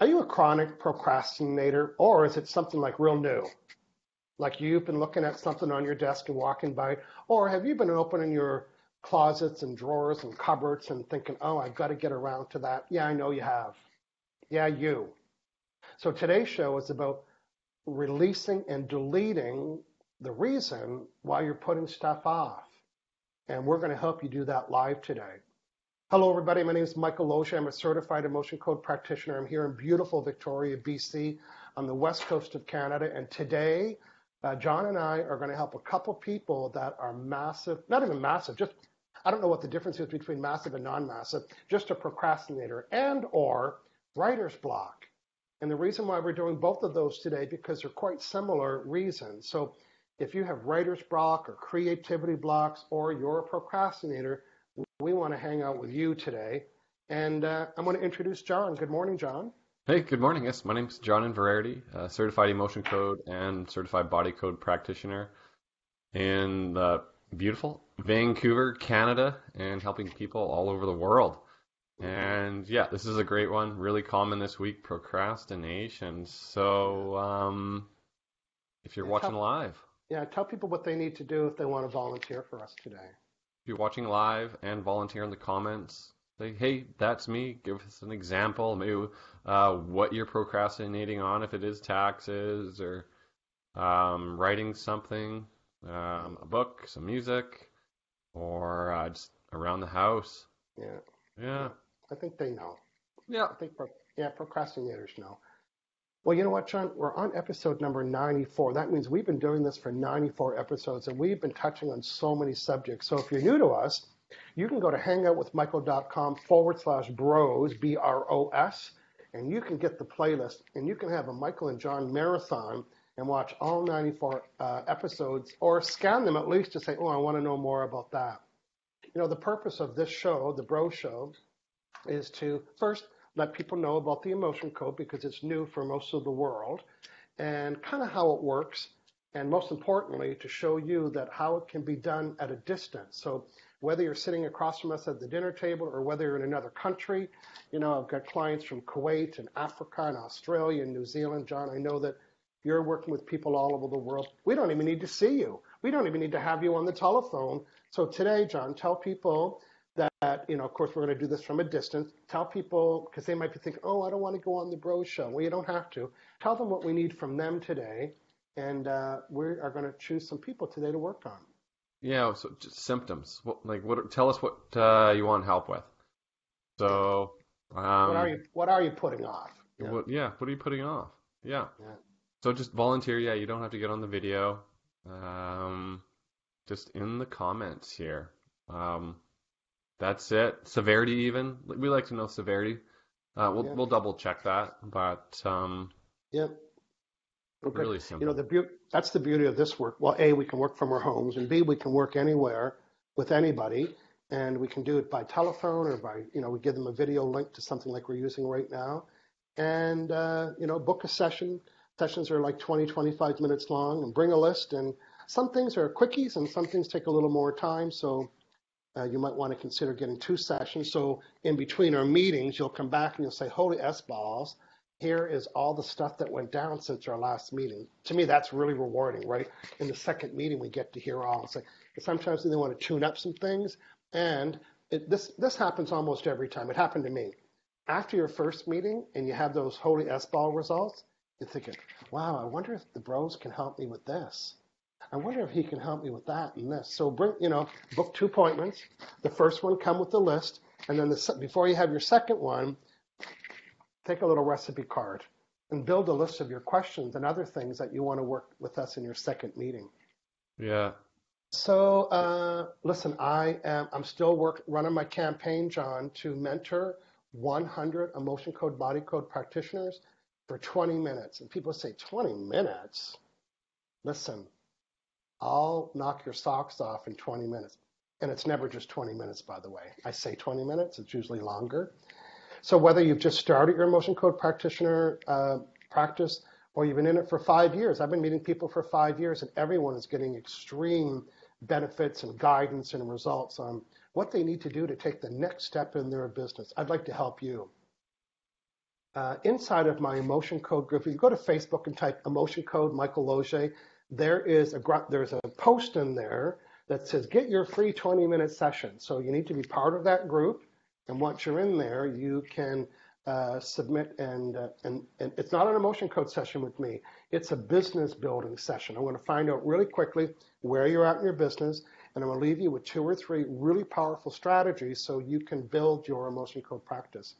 Are you a chronic procrastinator or is it something like real new? Like you've been looking at something on your desk and walking by, or have you been opening your closets and drawers and cupboards and thinking, oh, I've got to get around to that? Yeah, I know you have. Yeah, you. So today's show is about releasing and deleting the reason why you're putting stuff off. And we're going to help you do that live today. Hello, everybody. My name is Michael Losier. I'm a certified emotion code practitioner. I'm here in beautiful Victoria, BC, on the west coast of Canada. And today, uh, John and I are going to help a couple people that are massive, not even massive, just I don't know what the difference is between massive and non-massive, just a procrastinator and or writer's block. And the reason why we're doing both of those today because they're quite similar reasons. So if you have writer's block or creativity blocks or you're a procrastinator, we want to hang out with you today. And uh, I'm going to introduce John. Good morning, John. Hey, good morning. Yes, my name's John Inverarity, certified emotion code and certified body code practitioner in uh, beautiful Vancouver, Canada, and helping people all over the world. And yeah, this is a great one. Really common this week, procrastination. So um, if you're watching live, yeah, tell people what they need to do if they want to volunteer for us today. If you're watching live and volunteer in the comments, say, hey, that's me. Give us an example, maybe uh, what you're procrastinating on, if it is taxes or um, writing something, um, a book, some music, or uh, just around the house. Yeah. Yeah. I think they know. Yeah. I think, pro- yeah, procrastinators know. Well, you know what, John? We're on episode number 94. That means we've been doing this for 94 episodes and we've been touching on so many subjects. So if you're new to us, you can go to hangoutwithmichael.com forward slash bros, B R O S, and you can get the playlist and you can have a Michael and John marathon and watch all 94 uh, episodes or scan them at least to say, oh, I want to know more about that. You know, the purpose of this show, the Bro Show, is to first let people know about the emotion code because it's new for most of the world and kind of how it works. And most importantly, to show you that how it can be done at a distance. So whether you're sitting across from us at the dinner table or whether you're in another country, you know, I've got clients from Kuwait and Africa and Australia and New Zealand. John, I know that you're working with people all over the world. We don't even need to see you. We don't even need to have you on the telephone. So today, John, tell people that, you know, of course, we're going to do this from a distance. Tell people, because they might be thinking, oh, I don't want to go on the bro show. Well, you don't have to. Tell them what we need from them today. And uh, we are going to choose some people today to work on. Yeah, so just symptoms. What, like, what? Tell us what uh, you want help with. So, um, what are you what are you putting off? Yeah. What, yeah, what are you putting off? Yeah. yeah. So just volunteer. Yeah, you don't have to get on the video. Um, just in the comments here. Um, that's it. Severity, even we like to know severity. Uh, we'll yeah. we'll double check that, but um, yeah, okay. really simple. You know, the be- that's the beauty of this work. Well, a we can work from our homes, and b we can work anywhere with anybody, and we can do it by telephone or by you know we give them a video link to something like we're using right now, and uh, you know book a session. Sessions are like 20, 25 minutes long, and bring a list. And some things are quickies, and some things take a little more time. So uh, you might want to consider getting two sessions. So in between our meetings, you'll come back and you'll say, holy S-balls, here is all the stuff that went down since our last meeting. To me, that's really rewarding, right? In the second meeting, we get to hear all. So sometimes they want to tune up some things. And it, this, this happens almost every time. It happened to me. After your first meeting and you have those holy S-ball results, you're thinking, wow, I wonder if the bros can help me with this. I wonder if he can help me with that and this. So bring, you know, book two appointments. The first one come with the list, and then the, before you have your second one, take a little recipe card and build a list of your questions and other things that you want to work with us in your second meeting. Yeah. So uh, listen, I am I'm still work running my campaign, John, to mentor 100 emotion code body code practitioners for 20 minutes. And people say 20 minutes. Listen, I'll knock your socks off in 20 minutes. And it's never just 20 minutes, by the way. I say 20 minutes, it's usually longer. So whether you've just started your emotion code practitioner uh, practice or you've been in it for five years, I've been meeting people for five years and everyone is getting extreme benefits and guidance and results on what they need to do to take the next step in their business. I'd like to help you. uh, inside of my emotion code group, if you go to Facebook and type emotion code Michael Losier, there is a there's a post in there that says get your free 20 minute session. So you need to be part of that group. And once you're in there, you can uh, submit and, uh, and and it's not an emotion code session with me. It's a business building session. I'm going to find out really quickly where you're at in your business, and I'm going to leave you with two or three really powerful strategies so you can build your emotion code practice.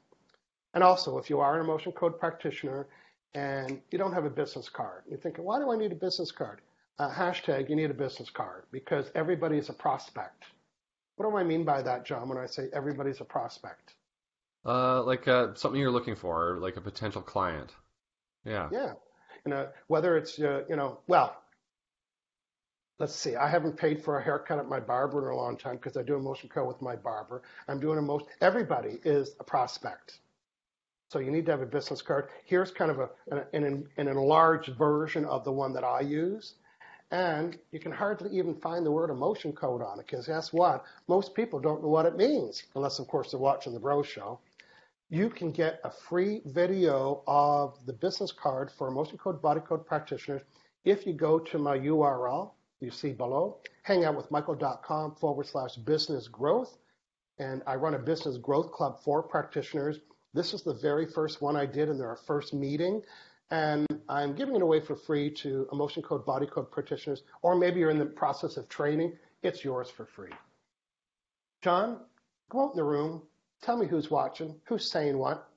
And also, if you are an emotion code practitioner and you don't have a business card, you're thinking, why do I need a business card? Uh, hashtag, you need a business card because everybody is a prospect. What do I mean by that, John, when I say everybody's a prospect? Uh, like uh, something you're looking for, like a potential client. Yeah. Yeah. You know, whether it's, uh, you know, well, let's see, I haven't paid for a haircut at my barber in a long time because I do emotion code with my barber. I'm doing emotion. Everybody is a prospect. So you need to have a business card. Here's kind of a, an, an enlarged version of the one that I use. And you can hardly even find the word emotion code on it because guess what? Most people don't know what it means, unless, of course, they're watching the Bro Show. You can get a free video of the business card for emotion code body code practitioners if you go to my URL you see below, hangoutwithmichael.com forward slash business growth. And I run a business growth club for practitioners. This is the very first one I did in our first meeting. And I'm giving it away for free to emotion code, body code practitioners, or maybe you're in the process of training. It's yours for free. John, go out in the room. Tell me who's watching, who's saying what.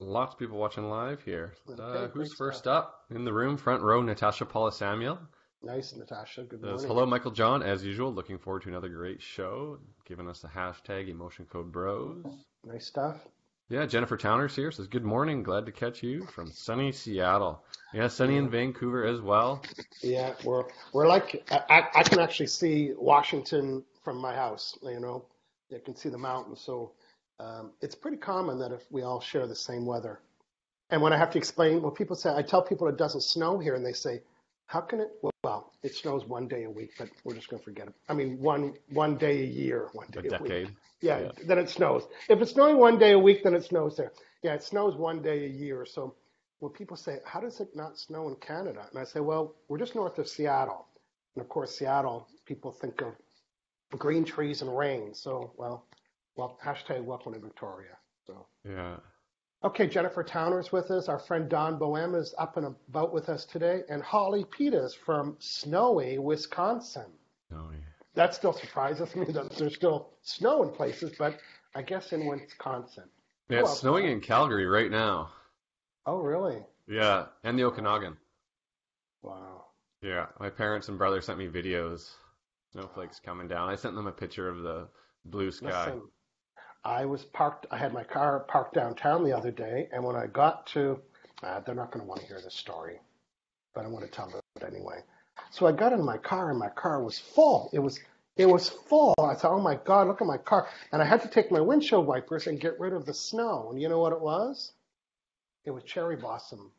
Lots of people watching live here. Okay, uh, who's first stuff. up in the room? Front row, Natasha Paula Samuel. Nice, Natasha. Good morning. Hello, Michael John. As usual, looking forward to another great show. Giving us the hashtag Emotion Code Bros. Nice stuff. Yeah, Jennifer Towner's here. Says, Good morning. Glad to catch you from sunny Seattle. Yeah, sunny in Vancouver as well. Yeah, we're we're like I, I can actually see Washington from my house. You know, you can see the mountains. So um, it's pretty common that if we all share the same weather. And when I have to explain, well, people say I tell people it doesn't snow here, and they say, how can it? Well, it snows one day a week, but we're just going to forget it. I mean, one one day a year, one day a, a decade. Week. Yeah, yeah, then it snows. If it's snowing one day a week, then it snows there. Yeah, it snows one day a year. So when people say, "How does it not snow in Canada?" and I say, "Well, we're just north of Seattle, and of course, Seattle people think of green trees and rain. So, well, well, hashtag welcome to Victoria. So yeah. Okay, Jennifer Towner's with us. Our friend Don Boehm is up and about with us today, and Holly Peters from snowy Wisconsin. Snowy. That still surprises me that there's still snow in places, but I guess in Wisconsin. Yeah, it's snowing in Calgary right now. Oh, really? Yeah, and the Okanagan. Wow. Yeah, my parents and brother sent me videos. Snowflakes coming down. I sent them a picture of the blue sky. Listen, I was parked, I had my car parked downtown the other day, and when I got to, uh, they're not going to want to hear this story, but I want to tell it anyway. So I got in my car, and my car was full. It was it was full. I thought, oh my God, look at my car. And I had to take my windshield wipers and get rid of the snow. And you know what it was? It was cherry blossoms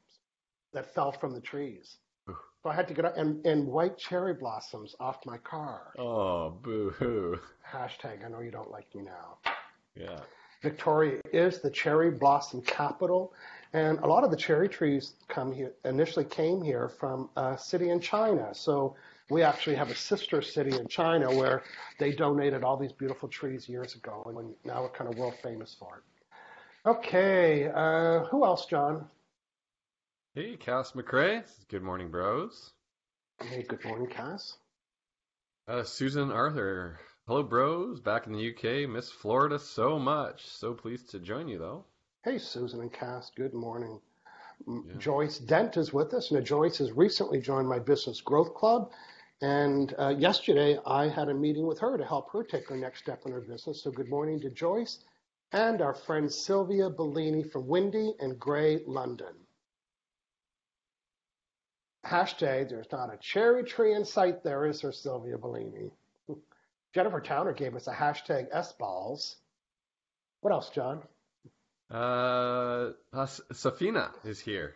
that fell from the trees. So I had to get up and, and white cherry blossoms off my car. Oh, boo hoo. Hashtag, I know you don't like me now. Yeah. Victoria is the cherry blossom capital, and a lot of the cherry trees come here initially came here from a city in China. So we actually have a sister city in China where they donated all these beautiful trees years ago, and now we're kind of world famous for it. Okay, uh, who else, John? Hey, Cass McRae. Good morning, bros. Hey, good morning, Cass. Uh, Susan Arthur Hello, bros. Back in the UK. Miss Florida so much. So pleased to join you, though. Hey, Susan and Cass. Good morning. Yeah. Joyce Dent is with us. Now, Joyce has recently joined my Business Growth Club. And uh, yesterday, I had a meeting with her to help her take her next step in her business. So, good morning to Joyce and our friend Sylvia Bellini from Windy and Gray, London. Hashtag, there's not a cherry tree in sight there, is there, Sylvia Bellini? Jennifer Towner gave us a hashtag S balls. What else, John? Uh, uh, Safina is here,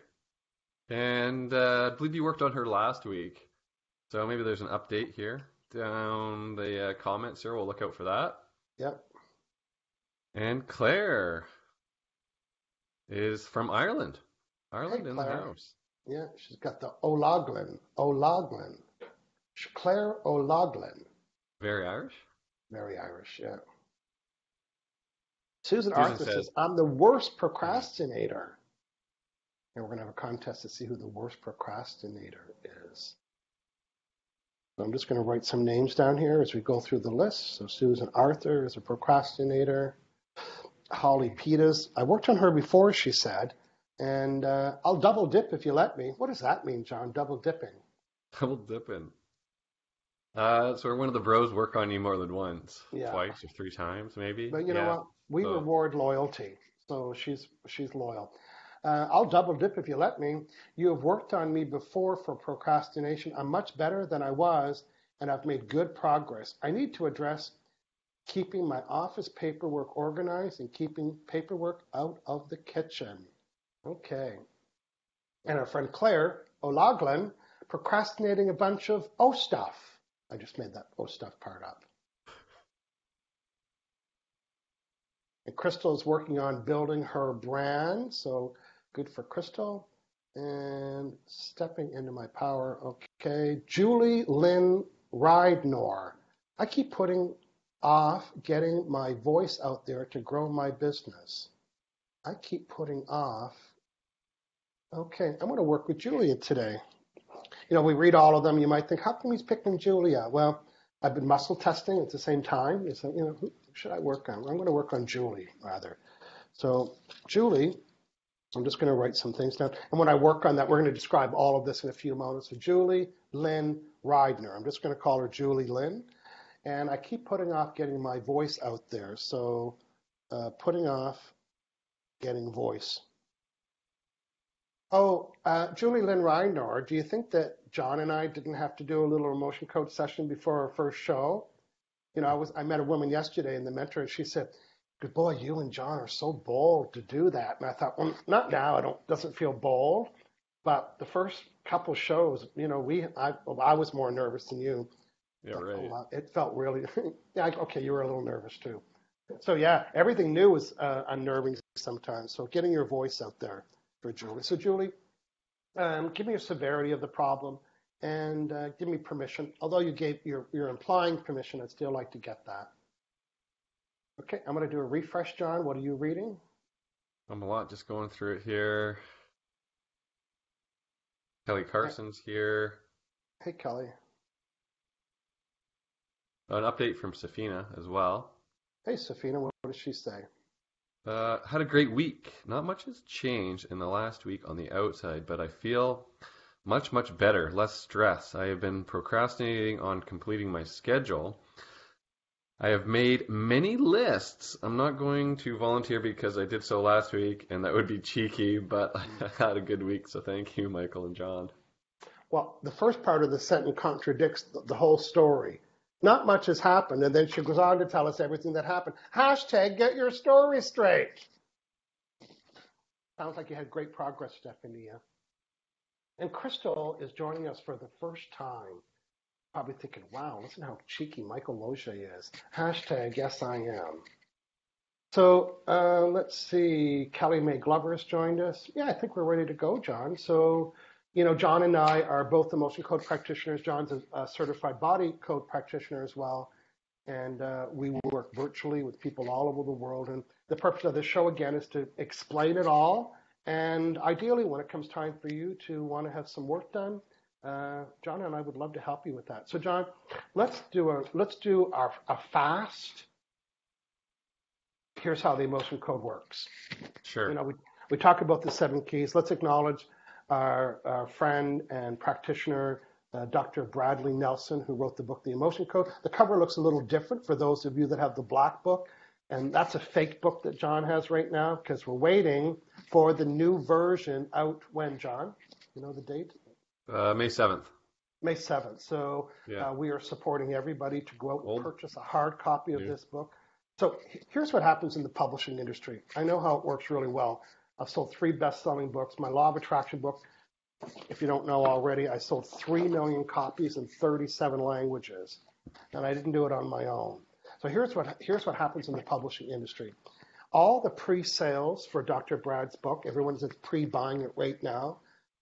and uh, I believe you worked on her last week, so maybe there's an update here down the uh, comments here. We'll look out for that. Yep. And Claire is from Ireland. Ireland Hey, in the house. Yeah, she's got the O'Loughlin. O'Loughlin. Claire O'Loughlin. Very Irish. Very Irish, yeah. Susan, Susan Arthur says- I'm the worst procrastinator. And we're going to have a contest to see who the worst procrastinator is. So I'm just going to write some names down here as we go through the list. So Susan Arthur is a procrastinator. Holly Peters, I worked on her before, she said, and uh, I'll double dip if you let me. What does that mean, John? Double dipping? Double dipping. Uh, so one of the bros work on you more than once, Yeah. twice or three times, maybe. But you know Yeah. what? We So- reward loyalty, so she's she's loyal. Uh, I'll double dip if you let me. You have worked on me before for procrastination. I'm much better than I was, and I've made good progress. I need to address keeping my office paperwork organized and keeping paperwork out of the kitchen. Okay. And our friend Claire O'Loughlin procrastinating a bunch of O stuff. I just made that O stuff part up. And Crystal is working on building her brand, so good for Crystal. And stepping into my power, okay. Julie Lynn Rydnor. I keep putting off getting my voice out there to grow my business. I keep putting off. Okay, I'm going to work with Julia today. You know, we read all of them. You might think, how come he's picking Julia? Well, I've been muscle testing at the same time. It's you know, who should I work on? I'm going to work on Julie rather. So, Julie, I'm just going to write some things down. And when I work on that, we're going to describe all of this in a few moments. So, Julie Lynn Rydner. I'm just going to call her Julie Lynn. And I keep putting off getting my voice out there. So, uh, putting off getting voice. Oh, uh, Julie Lynn Reinor, do you think that John and I didn't have to do a little emotion coach session before our first show? You know, I was I met a woman yesterday in the mentor, and she said, "Good boy, you and John are so bold to do that." And I thought, well, not now. I don't doesn't feel bold, but the first couple shows, you know, we I well, I was more nervous than you. Yeah, right. It felt really, yeah, okay, you were a little nervous too. So yeah, everything new is uh, unnerving sometimes. So getting your voice out there for Julie. So Julie, um, give me a severity of the problem and uh, give me permission. Although you gave, you're, you're implying permission, I'd still like to get that. Okay, I'm going to do a refresh, John. What are you reading? I'm a lot just going through it here. Kelly Carson's here. Hey, Kelly. An update from Safina as well. Hey, Safina, what, what does she say? Uh, had a great week. Not much has changed in the last week on the outside, but I feel much, much better, less stress. I have been procrastinating on completing my schedule. I have made many lists. I'm not going to volunteer because I did so last week, and that would be cheeky, but I had a good week, so thank you, Michael and John. Well, the first part of the sentence contradicts the, the whole story. Not much has happened, and then she goes on to tell us everything that happened. Hashtag get your story straight. Sounds like you had great progress, Stephanie. And Crystal is joining us for the first time. Probably thinking, wow, listen how cheeky Michael Losier is. Hashtag yes, I am. So uh, let's see. Kelly May Glover has joined us. Yeah, I think we're ready to go, John. So you know, John and I are both emotion code practitioners. John's a, a certified body code practitioner as well. And uh, we work virtually with people all over the world. And the purpose of this show, again, is to explain it all. And ideally, when it comes time for you to want to have some work done, uh, John and I would love to help you with that. So, John, let's do a let's do our a fast. Here's how the emotion code works. Sure. You know, we, we talk about the seven keys. Let's acknowledge our, our friend and practitioner, uh, Dr. Bradley Nelson, who wrote the book, The Emotion Code. The cover looks a little different for those of you that have the black book. And that's a fake book that John has right now because we're waiting for the new version out when, John? You know the date? Uh, May 7th. May 7th. So Yeah. uh, we are supporting everybody to go out and Old. purchase a hard copy of New. this book. So here's what happens in the publishing industry. I know how it works really well. I've sold three best-selling books. My Law of Attraction book, if you don't know already, I sold 3 million copies in 37 languages. And I didn't do it on my own. So here's what here's what happens in the publishing industry. all the pre-sales for Dr. Brad's book, everyone's pre-buying it right now.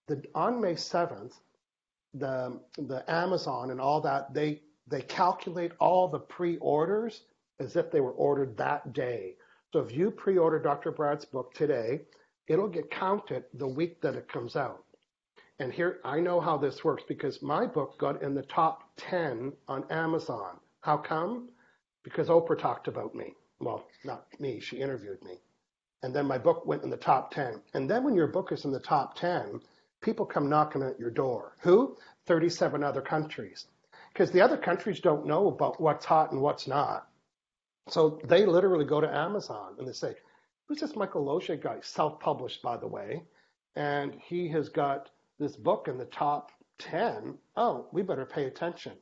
The, on May 7th, the, the Amazon and all that, they, they calculate all the pre-orders as if they were ordered that day. So if you pre-order Dr. Brad's book today, it'll get counted the week that it comes out. And here, I know how this works because my book got in the top 10 on Amazon. How come? Because Oprah talked about me. Well, not me, she interviewed me. And then my book went in the top 10. And then when your book is in the top 10, people come knocking at your door. Who? 37 other countries. Because the other countries don't know about what's hot and what's not. So they literally go to Amazon and they say, Who's this Michael Losier guy? Self published, by the way. And he has got this book in the top 10. Oh, we better pay attention.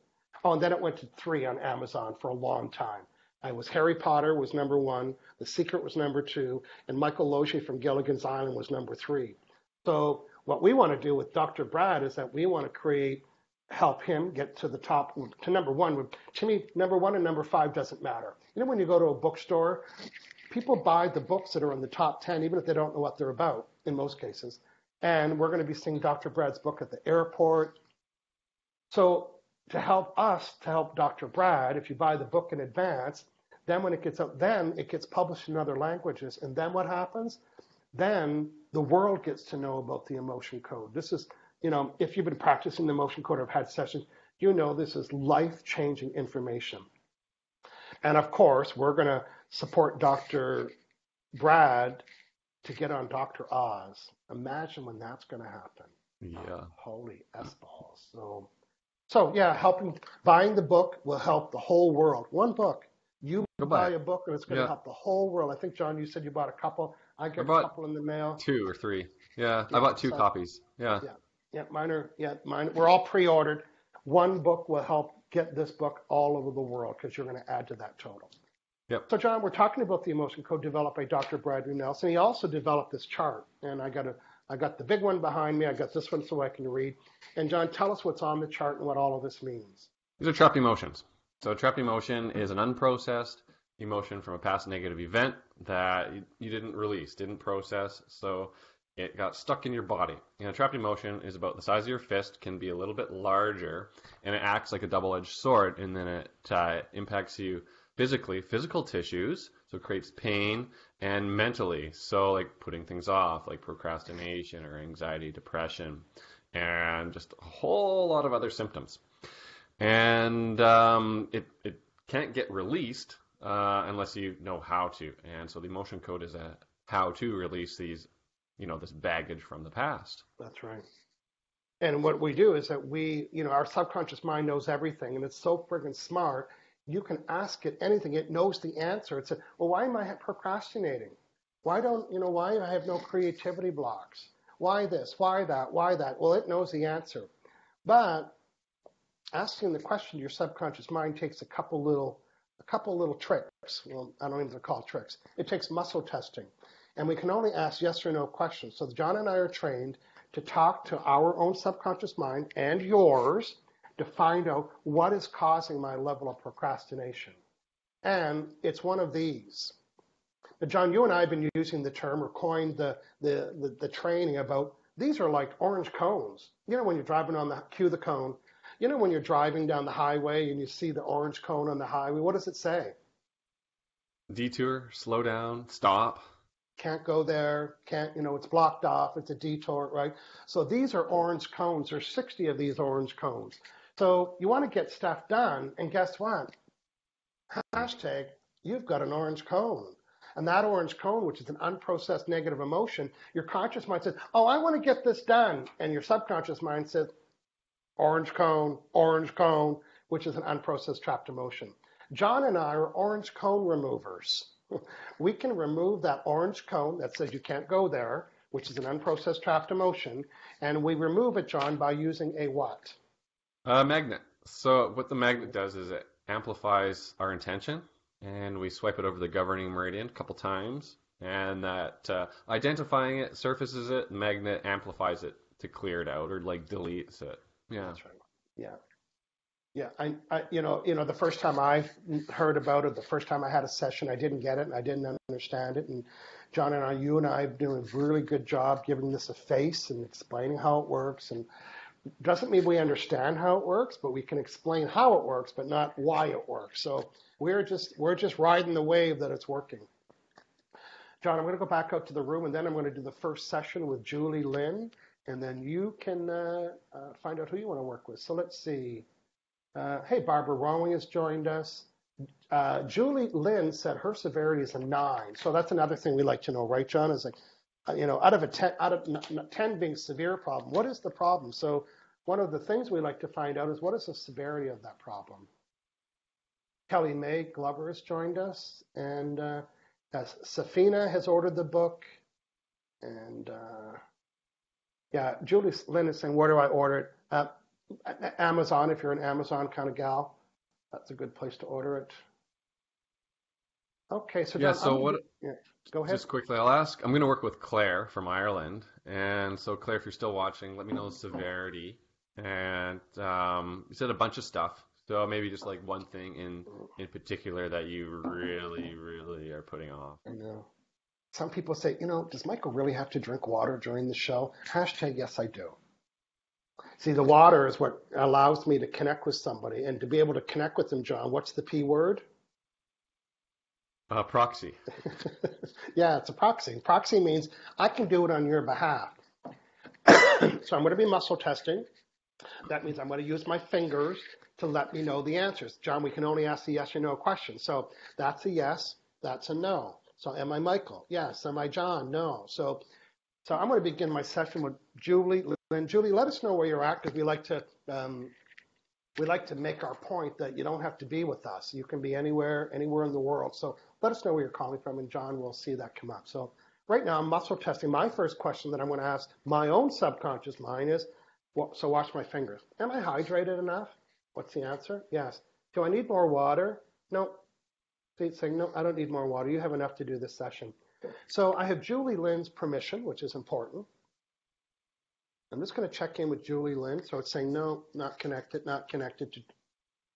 Oh, and then it went to three on Amazon for a long time. I was Harry Potter was number one, The Secret was number two, and Michael Losier from Gilligan's Island was number three. So what we want to do with Dr. Brad is that we want to create, help him get to the top, to number one. To me, number one and number five doesn't matter. You know, when you go to a bookstore, people buy the books that are in the top 10, even if they don't know what they're about, in most cases. And we're going to be seeing Dr. Brad's book at the airport. So to help us, to help Dr. Brad, if you buy the book in advance, then when it gets out, then it gets published in other languages. And then what happens? Then the world gets to know about the emotion code. This is, you know, if you've been practicing the emotion code or have had sessions, you know this is life changing information. And of course, we're going to support Dr. Brad to get on Dr. Oz. Imagine when that's going to happen. Yeah. Ah, holy S balls. So, so yeah, helping buying the book will help the whole world. One book. You Go buy a book and it's going to Yeah. help the whole world. I think John, you said you bought a couple. I got a couple in the mail. Two or three. Yeah, Yeah, I bought two so- copies. Yeah. Yeah. Yeah, mine are. Yeah, mine. We're all pre-ordered. One book will help get this book all over the world because you're going to add to that total. Yep. So, John, we're talking about the emotion code developed by Dr. Bradley Nelson. He also developed this chart, and I got a, I got the big one behind me. I got this one so I can read. And John, tell us what's on the chart and what all of this means. These are trapped emotions. So trapped emotion is an unprocessed emotion from a past negative event that you, you didn't release, didn't process, so it got stuck in your body. And a trapped emotion is about the size of your fist, can be a little bit larger, and it acts like a double-edged sword, and then it uh, impacts you physically, physical tissues, so it creates pain, and mentally, so like putting things off, like procrastination or anxiety, depression, and just a whole lot of other symptoms and um, it it can't get released uh, unless you know how to. And so the emotion code is a how to release these, you know, this baggage from the past. That's right. And what we do is that we, you know, our subconscious mind knows everything, and it's so friggin' smart. You can ask it anything; it knows the answer. It said, "Well, why am I procrastinating? Why don't you know? Why I have no creativity blocks? Why this? Why that? Why that?" Well, it knows the answer, but asking the question to your subconscious mind takes a couple little, a couple little tricks. Well, I don't even call tricks. It takes muscle testing, and we can only ask yes or no questions. So John and I are trained to talk to our own subconscious mind and yours to find out what is causing my level of procrastination. And it's one of these. John, you and I have been using the term or coined the, the, the, the training about these are like orange cones. You know, when you're driving on the cue the cone, you know, when you're driving down the highway and you see the orange cone on the highway, what does it say? Detour, slow down, stop. Can't go there, can't, you know, it's blocked off, it's a detour, right? So these are orange cones. There's 60 of these orange cones. So you want to get stuff done, and guess what? Hashtag, you've got an orange cone. And that orange cone, which is an unprocessed negative emotion, your conscious mind says, Oh, I want to get this done. And your subconscious mind says, Orange cone, orange cone, which is an unprocessed trapped emotion. John and I are orange cone removers. we can remove that orange cone that says you can't go there, which is an unprocessed trapped emotion, and we remove it, John, by using a what? A magnet. So what the magnet does is it amplifies our intention, and we swipe it over the governing meridian a couple times, and that uh, identifying it surfaces it, magnet amplifies it to clear it out or like deletes it. Yeah. That's right. Yeah. Yeah, I, I, you know, you know, the first time I heard about it, the first time I had a session, I didn't get it and I didn't understand it. And John and I, you and I, have done a really good job giving this a face and explaining how it works. And doesn't mean we understand how it works, but we can explain how it works, but not why it works. So we're just we're just riding the wave that it's working. John, I'm going to go back out to the room, and then I'm going to do the first session with Julie Lynn, and then you can uh, uh, find out who you want to work with. So let's see. Uh, hey, Barbara Rowing has joined us. Uh, Julie Lynn said her severity is a nine. So that's another thing we like to know, right, John? Is like, you know, out of a 10, out of 10 being severe problem, what is the problem? So one of the things we like to find out is what is the severity of that problem? Kelly May Glover has joined us, and uh, Safina has ordered the book, and uh, yeah, Julie Lynn is saying, where do I order it? Uh, Amazon, if you're an Amazon kind of gal, that's a good place to order it. Okay, so yeah. So what? Yeah, go ahead. Just quickly, I'll ask. I'm going to work with Claire from Ireland, and so Claire, if you're still watching, let me know the severity. And um, you said a bunch of stuff. So maybe just like one thing in in particular that you really, really are putting off. I know. Some people say, you know, does Michael really have to drink water during the show? Hashtag yes, I do. See, the water is what allows me to connect with somebody. And to be able to connect with them, John, what's the P word? Uh, proxy. yeah, it's a proxy. Proxy means I can do it on your behalf. so I'm going to be muscle testing. That means I'm going to use my fingers to let me know the answers. John, we can only ask the yes or no question. So that's a yes, that's a no. So am I Michael? Yes. Am I John? No. So so I'm going to begin my session with Julie. And Julie, let us know where you're at because we like to um, we like to make our point that you don't have to be with us. You can be anywhere, anywhere in the world. So let us know where you're calling from, and John will see that come up. So right now, I'm muscle testing. My first question that I'm going to ask my own subconscious mind is, well, so watch my fingers. Am I hydrated enough? What's the answer? Yes. Do I need more water? No. See, saying, no, I don't need more water. You have enough to do this session. So I have Julie Lynn's permission, which is important. I'm just going to check in with Julie Lynn. So it's saying, no, not connected, not connected to,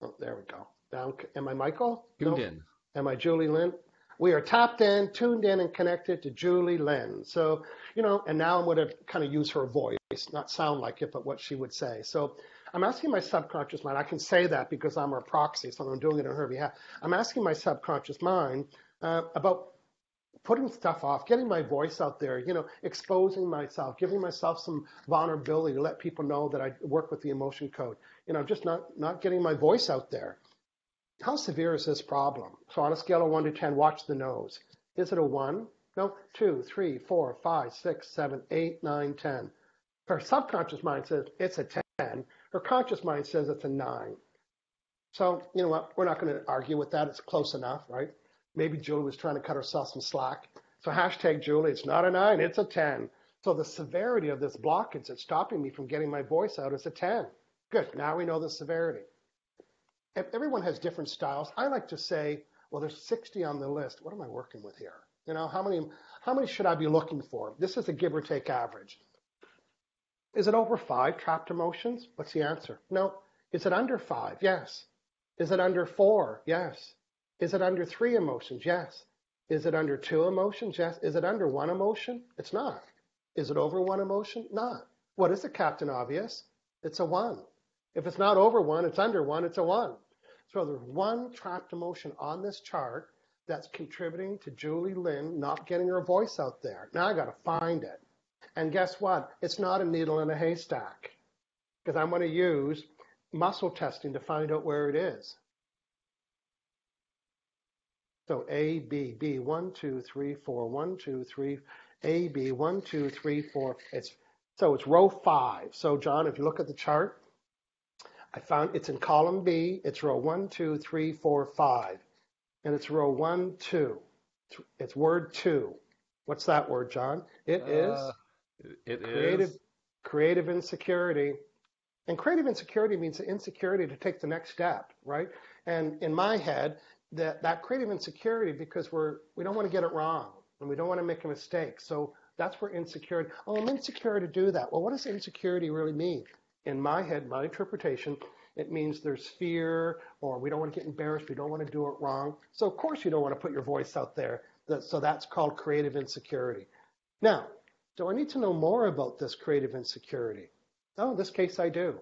oh, there we go. Down, am I Michael? Tuned in. Am I Julie Lynn? We are tapped in, tuned in, and connected to Julie Lynn. So, you know, and now I'm going to kind of use her voice, not sound like it, but what she would say. So I'm asking my subconscious mind, I can say that because I'm her proxy, so I'm doing it on her behalf. I'm asking my subconscious mind uh, about putting stuff off, getting my voice out there, you know, exposing myself, giving myself some vulnerability to let people know that I work with the emotion code. You know, I'm just not, not getting my voice out there. How severe is this problem? So on a scale of one to 10, watch the nose. Is it a one? No, two, three, four, five, six, seven, eight, nine, ten. Her subconscious mind says it's a 10. Her conscious mind says it's a nine. So, you know what? We're not going to argue with that. It's close enough, right? Maybe Julie was trying to cut herself some slack. So hashtag Julie, it's not a nine, it's a 10. So the severity of this blockage that's stopping me from getting my voice out is a 10. Good, now we know the severity. If everyone has different styles. I like to say, well, there's 60 on the list. What am I working with here? You know, how many, how many should I be looking for? This is a give or take average. Is it over five trapped emotions? What's the answer? No. Is it under five? Yes. Is it under four? Yes. Is it under three emotions? Yes. Is it under two emotions? Yes. Is it under one emotion? It's not. Is it over one emotion? Not. What is it, Captain Obvious? It's a one. If it's not over one, it's under one, it's a one. So there's one trapped emotion on this chart that's contributing to Julie Lynn not getting her voice out there. Now I got to find it. And guess what? It's not a needle in a haystack because I'm going to use muscle testing to find out where it is. So A, B, B, one, two, three, four, one, two, three, A, B, one, two, three, four. It's so it's row five. So John, if you look at the chart, I found it's in column B. It's row one, two, three, four, five, and it's row one, two. It's word two. What's that word, John? It uh, is. It creative, is. creative insecurity. And creative insecurity means the insecurity to take the next step, right? And in my head, that, that creative insecurity because we're we don't want to get it wrong and we don't want to make a mistake. So that's where insecurity. Oh, I'm insecure to do that. Well, what does insecurity really mean? In my head, my interpretation, It means there's fear or we don't want to get embarrassed. We don't want to do it wrong. So of course you don't want to put your voice out there. So that's called creative insecurity. Now, do I need to know more about this creative insecurity? Oh, in this case I do.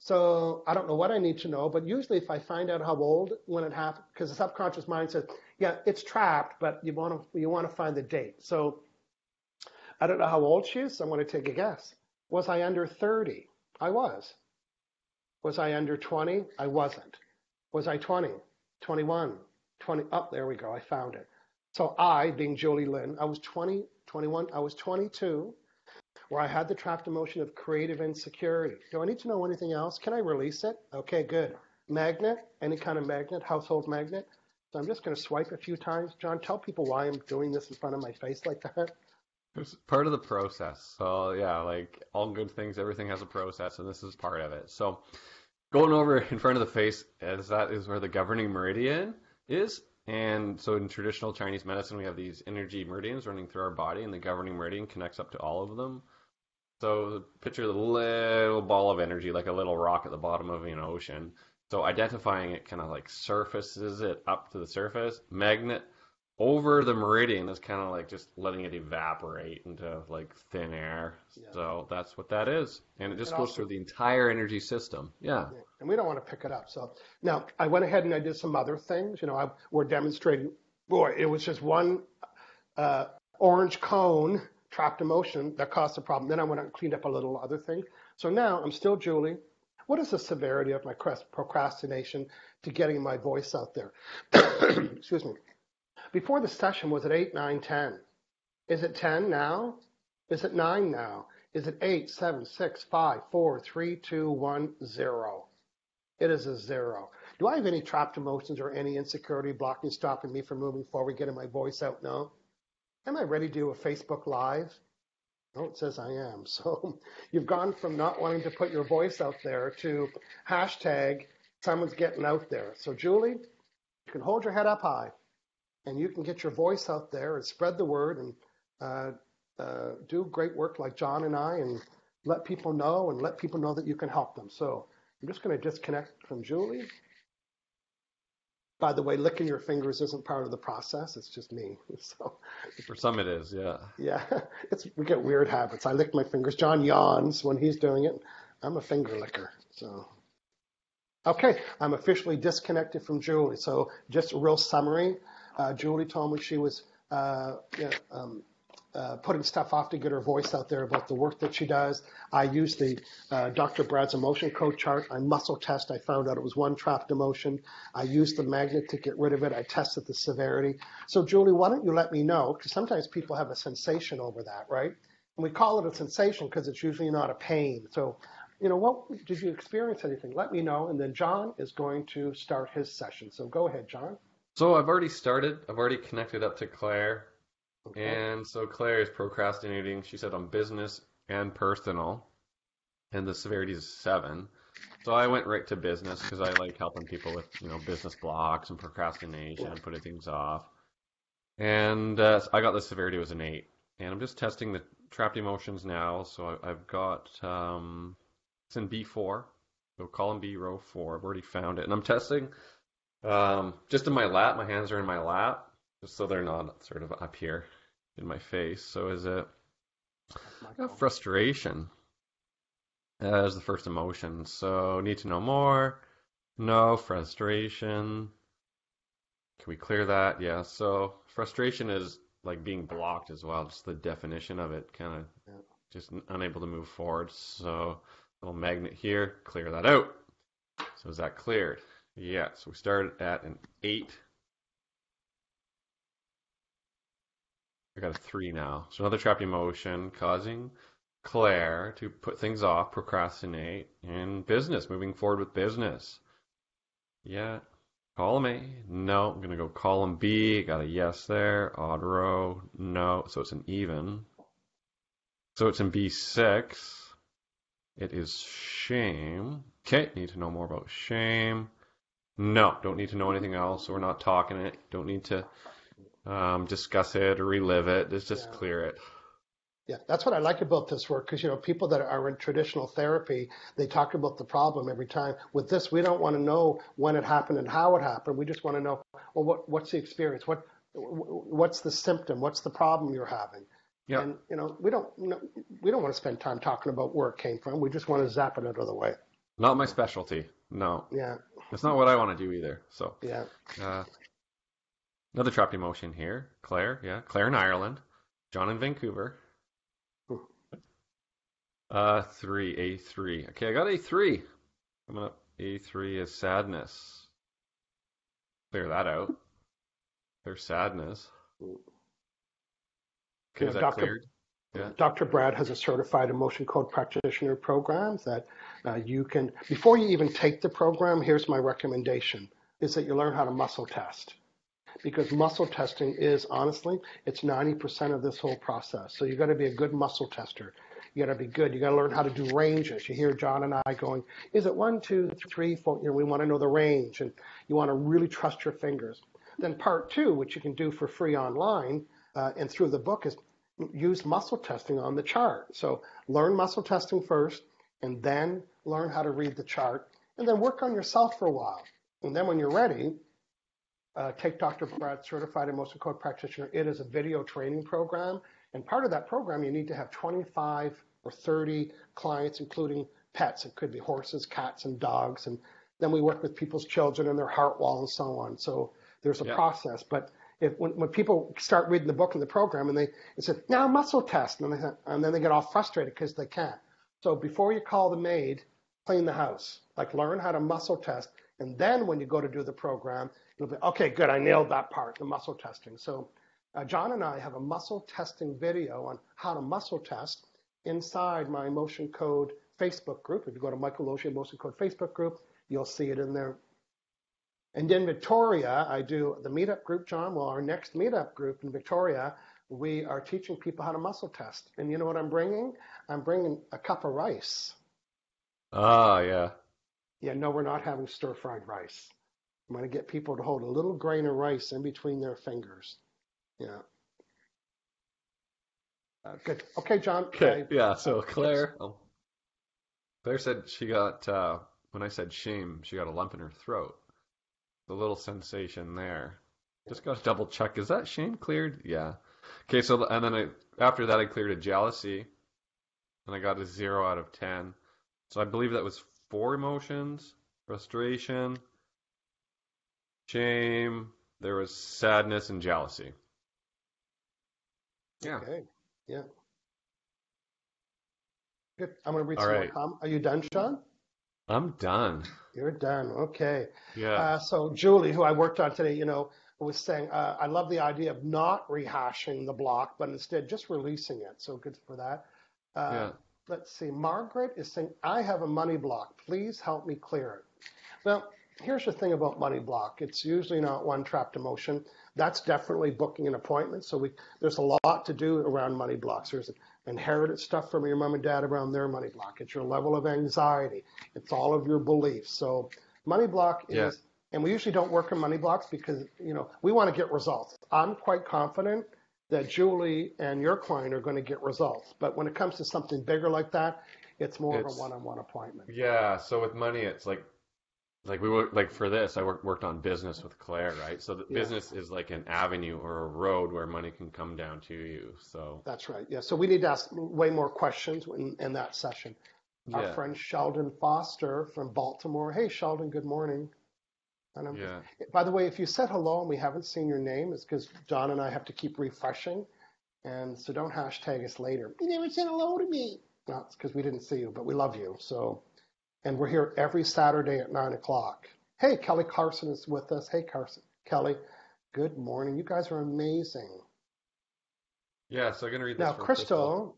So I don't know what I need to know, but usually if I find out how old when it happened, because the subconscious mind says, yeah, it's trapped, but you want to you want to find the date. So I don't know how old she is. So I'm going to take a guess. Was I under 30? I was. Was I under 20? I wasn't. Was I 20? 21? 20? Oh, there we go. I found it. So I, being Julie Lynn, I was 20, 21, I was 22 where I had the trapped emotion of creative insecurity. Do I need to know anything else? Can I release it? Okay, good. Magnet, any kind of magnet, household magnet. So I'm just going to swipe a few times. John, tell people why I'm doing this in front of my face like that. It's part of the process. So yeah, like all good things, everything has a process, and this is part of it. So going over in front of the face, as that is where the governing meridian is. And so in traditional Chinese medicine, we have these energy meridians running through our body, and the governing meridian connects up to all of them. So picture the little ball of energy, like a little rock at the bottom of an ocean. So identifying it kind of like surfaces it up to the surface. Magnet over the meridian is kind of like just letting it evaporate into like thin air. Yeah. So that's what that is. And it just and goes also, through the entire energy system. Yeah. And we don't want to pick it up. So now I went ahead and I did some other things. You know, I, we're demonstrating, boy, it was just one uh, orange cone trapped emotion that caused the problem. Then I went and cleaned up a little other thing. So now I'm still Julie. What is the severity of my procrastination to getting my voice out there? Excuse me. Before the session, was it 8, 9, 10? Is it 10 now? Is it 9 now? Is it 8, 7, 6, 5, 4, 3, 2, 1, 0? It is a zero. Do I have any trapped emotions or any insecurity blocking, stopping me from moving forward, getting my voice out? No. Am I ready to do a Facebook Live? No, it says I am. So you've gone from not wanting to put your voice out there to hashtag someone's getting out there. So Julie, you can hold your head up high and you can get your voice out there and spread the word and uh, uh, do great work like John and I and let people know and let people know that you can help them. So I'm just going to disconnect from Julie. By the way, licking your fingers isn't part of the process. It's just me. So for some it is, yeah. Yeah, it's we get weird habits. I lick my fingers. John yawns when he's doing it. I'm a finger licker. So okay, I'm officially disconnected from Julie. So just a real summary. Uh, Julie told me she was uh, um, uh, putting stuff off to get her voice out there about the work that she does. I used the uh, Dr. Brad's emotion code chart. I muscle test. I found out it was one trapped emotion. I used the magnet to get rid of it. I tested the severity. So, Julie, why don't you let me know? Because sometimes people have a sensation over that, right? And we call it a sensation because it's usually not a pain. So, you know, what did you experience anything? Let me know. And then John is going to start his session. So go ahead, John. So I've already started. I've already connected up to Claire. Okay. And so Claire is procrastinating. She said on business and personal, and the severity is seven. So I went right to business because I like helping people with you know business blocks and procrastination and putting things off. And uh, I got the severity was an eight, and I'm just testing the trapped emotions now. So I, have got um, it's in B4, so column B, row four. I've already found it, and I'm testing um, just in my lap. My hands are in my lap, just so they're not sort of up here in my face. So is it frustration as the first emotion? So need to know more. No frustration. Can we clear that? Yeah. So frustration is like being blocked as well. Just the definition of it, kind of yeah. just unable to move forward. So little magnet here, clear that out. So is that cleared? Yeah. So we started at an eight I got a three now. So another trapped emotion causing Claire to put things off, procrastinate, in business, moving forward with business. Yeah. Column A, no. I'm going to go column B. Got a yes there. Odd row, no. So it's an even. So it's in B6. It is shame. Okay, need to know more about shame. No, don't need to know anything else. We're not talking it. Don't need to um, discuss it or relive it. Just just yeah. clear it. Yeah, that's what I like about this work because you know people that are in traditional therapy, they talk about the problem every time. With this, we don't want to know when it happened and how it happened. We just want to know, well, what what's the experience? What what's the symptom? What's the problem you're having? Yeah. And you know, we don't we don't want to spend time talking about where it came from. We just want to zap it out of the way. Not my specialty. No. Yeah. It's not what I want to do either. So. Yeah. Uh, another trapped emotion here. Claire. Yeah. Claire in Ireland. John in Vancouver. Uh, three, A3. Okay, I got A3. Coming up, A3 is sadness. Clear that out. There's sadness. Okay, is that Dr. cleared? Dr. Brad has a certified emotion code practitioner program that uh, you can, before you even take the program, here's my recommendation, is that you learn how to muscle test. Because muscle testing is, honestly, it's 90% of this whole process. So you got to be a good muscle tester. You got to be good. You got to learn how to do ranges. You hear John and I going, is it one, two, three, four? You know, we want to know the range and you want to really trust your fingers. Then part two, which you can do for free online uh, and through the book is use muscle testing on the chart. So learn muscle testing first and then learn how to read the chart and then work on yourself for a while. And then when you're ready, uh, take Dr. Brad Certified Emotion Code Practitioner. It is a video training program. And part of that program, you need to have 25 or 30 clients, including pets. It could be horses, cats, and dogs. And then we work with people's children and their heart wall and so on. So there's a Yeah. process. But if when, when people start reading the book and the program and they, they say, now muscle test, and, they, and then they get all frustrated because they can't. So before you call the maid, clean the house. Like learn how to muscle test. And then when you go to do the program, you'll be, okay, good, I nailed that part, the muscle testing. So uh, John and I have a muscle testing video on how to muscle test inside my Emotion Code Facebook group. If you go to Michael Losier Emotion Code Facebook group, you'll see it in there. And in Victoria, I do the meetup group, John. Well, our next meetup group in Victoria, we are teaching people how to muscle test. And you know what I'm bringing? I'm bringing a cup of rice. Ah, yeah. Yeah, no, we're not having stir fried rice. I'm going to get people to hold a little grain of rice in between their fingers. Yeah. Uh, good. Okay, John. Okay. I- Yeah. So Claire, oh, Claire said she got uh, when I said shame, she got a lump in her throat. The little sensation there. Just got to double check. Is that shame cleared? Yeah. Okay. So and then I after that I cleared a jealousy, and I got a zero out of ten. So I believe that was four emotions: frustration, shame. There was sadness and jealousy. Yeah. Okay. Yeah. Good. I'm going to read All some right. more comments. Are you done, Sean? I'm done. You're done. Okay. Yeah. Uh, so Julie, who I worked on today, you know, was saying, uh, I love the idea of not rehashing the block, but instead just releasing it. So good for that. Uh, Yeah. Let's see. Margaret is saying, I have a money block. Please help me clear it. Well, here's the thing about money block. It's usually not one trapped emotion. That's definitely booking an appointment. So we, there's a lot to do around money blocks. There's inherited stuff from your mom and dad around their money block. It's your level of anxiety. It's all of your beliefs. So money block is, Yeah. and we usually don't work in money blocks because, you know, we want to get results. I'm quite confident that Julie and your client are going to get results. But when it comes to something bigger like that, it's more of a one-on-one appointment. Yeah, so with money, it's like, like we work like for this, I worked worked on business with Claire, right? So the Yeah. business is like an avenue or a road where money can come down to you. So That's right. Yeah. So we need to ask way more questions in, in that session. Our yeah, friend Sheldon Foster from Baltimore. Hey, Sheldon, good morning. And I'm, yeah, by the way, if you said hello and we haven't seen your name, it's because John and I have to keep refreshing. And so don't hashtag us later. You never said hello to me. No, it's because we didn't see you, but we love you. So, and we're here every Saturday at nine o'clock. Hey, Kelly Carson is with us. Hey, Carson, Kelly, good morning. You guys are amazing. yeah. So I'm gonna read this Now, Crystal,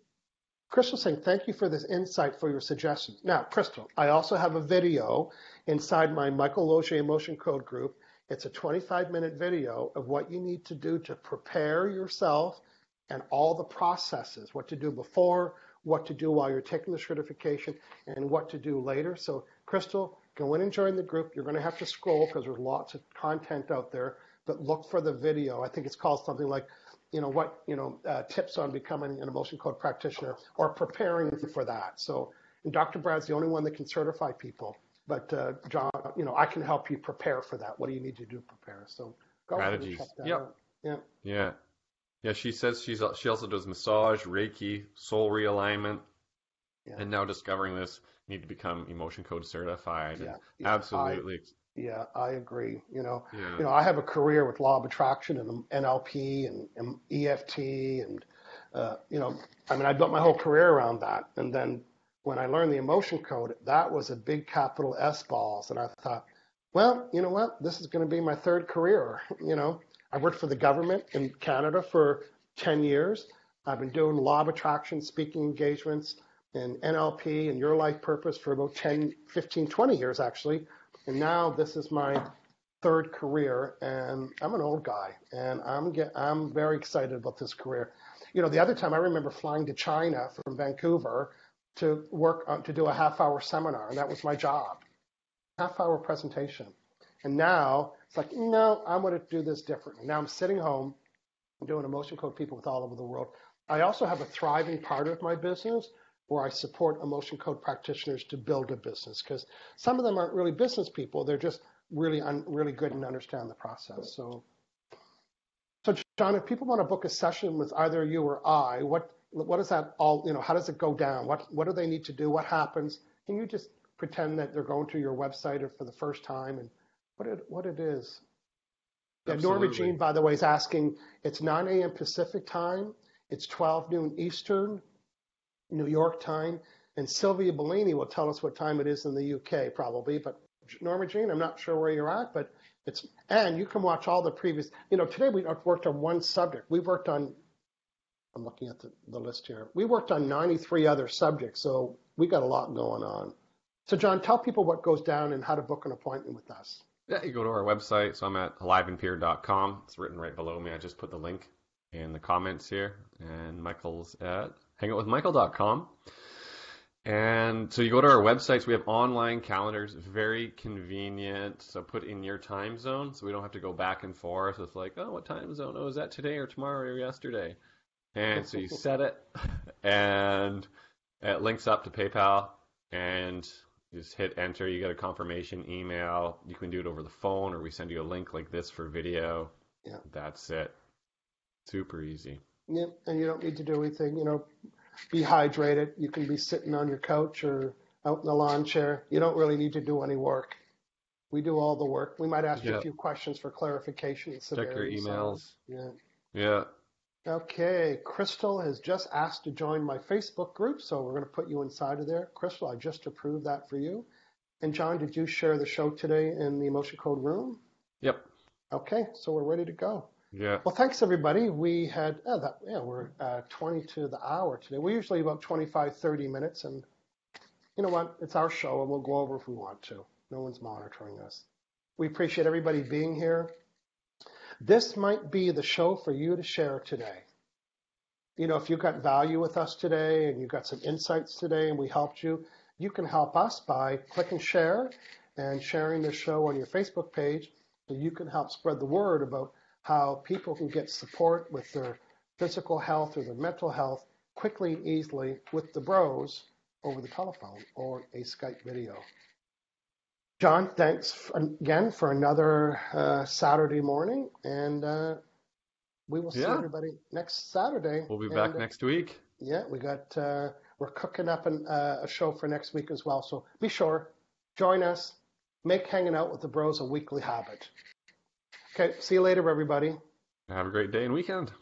Crystal saying, thank you for this insight for your suggestions. Now, Crystal, I also have a video inside my Michael Losier Emotion Code group. It's a 25 minute video of what you need to do to prepare yourself and all the processes, what to do before, what to do while you're taking the certification, and what to do later. So, Crystal, go in and join the group. You're going to have to scroll because there's lots of content out there, but look for the video. I think it's called something like you know, what, you know, uh, tips on becoming an emotion code practitioner or preparing for that. So, and Dr. Brad's the only one that can certify people. But uh, John, you know, I can help you prepare for that. What do you need to do to prepare? So go Strategies. ahead and check that Yep. out. Yeah. Yeah. Yeah, she says she's she also does massage, Reiki, soul realignment, Yeah. and now discovering this, need to become emotion code certified. Yeah. Yeah. Absolutely. Yeah, I agree. You know, yeah. you know, I have a career with law of attraction and NLP and, and EFT and, uh, you know, I mean, I built my whole career around that. And then when I learned the emotion code, that was a big capital S balls. And I thought, well, you know what? This is going to be my third career. You know, I worked for the government in Canada for 10 years. I've been doing law of attraction speaking engagements and NLP and your life purpose for about 10, 15, 20 years actually. And now this is my third career and I'm an old guy and I'm get, I'm very excited about this career. You know, the other time I remember flying to China from Vancouver to work on, to do a half hour seminar and that was my job. Half hour presentation. And now it's like, no, I'm going to do this differently. Now I'm sitting home I'm doing emotion code people with all over the world. I also have a thriving part of my business where I support emotion code practitioners to build a business because some of them aren't really business people. They're just really un, really good and understand the process. So, so John, if people want to book a session with either you or I, what what does that all you know? How does it go down? What what do they need to do? What happens? Can you just pretend that they're going to your website for the first time and what it what it is? Yeah, Norma Jean, by the way, is asking. It's 9 a.m. Pacific time. It's 12 noon Eastern, New York time. And Sylvia Bellini will tell us what time it is in the UK, probably. But Norma Jean, I'm not sure where you're at, but it's and you can watch all the previous. You know, today we worked on one subject. We worked on. I'm looking at the, the list here. We worked on 93 other subjects, so we got a lot going on. So, John, tell people what goes down and how to book an appointment with us. Yeah, you go to our website. So I'm at aliveandpeer.com. It's written right below me. I just put the link in the comments here. And Michael's at hangoutwithmichael.com. And so you go to our websites. We have online calendars, very convenient. So put in your time zone, so we don't have to go back and forth with like, oh, what time zone? Oh, is that today or tomorrow or yesterday? And so you set it, and it links up to PayPal, and just hit enter. You get a confirmation email. You can do it over the phone, or we send you a link like this for video. Yeah. That's it. Super easy. Yeah, and you don't need to do anything. You know, be hydrated. You can be sitting on your couch or out in the lawn chair. You don't really need to do any work. We do all the work. We might ask you a few questions for clarification Check your severity. so- emails. Yeah. Yeah. Okay, Crystal has just asked to join my Facebook group, so we're going to put you inside of there. Crystal, I just approved that for you. And John, did you share the show today in the Emotion Code room? Yep. Okay, so we're ready to go. Yeah. Well, thanks everybody. We had, oh, that, yeah, we're uh, 20 to the hour today. We're usually about 25, 30 minutes, and you know what? It's our show, and we'll go over if we want to. No one's monitoring us. We appreciate everybody being here. This might be the show for you to share today. You know, if you got value with us today and you got some insights today and we helped you, you can help us by clicking share and sharing the show on your Facebook page so you can help spread the word about how people can get support with their physical health or their mental health quickly and easily with the bros over the telephone or a Skype video. John, thanks again for another uh, Saturday morning, and uh, we will see Yeah. everybody next Saturday. We'll be And, back uh, next week. Yeah, we got uh, we're cooking up an, uh, a show for next week as well. So be sure, join us. Make hanging out with the bros a weekly habit. Okay, see you later, everybody. Have a great day and weekend.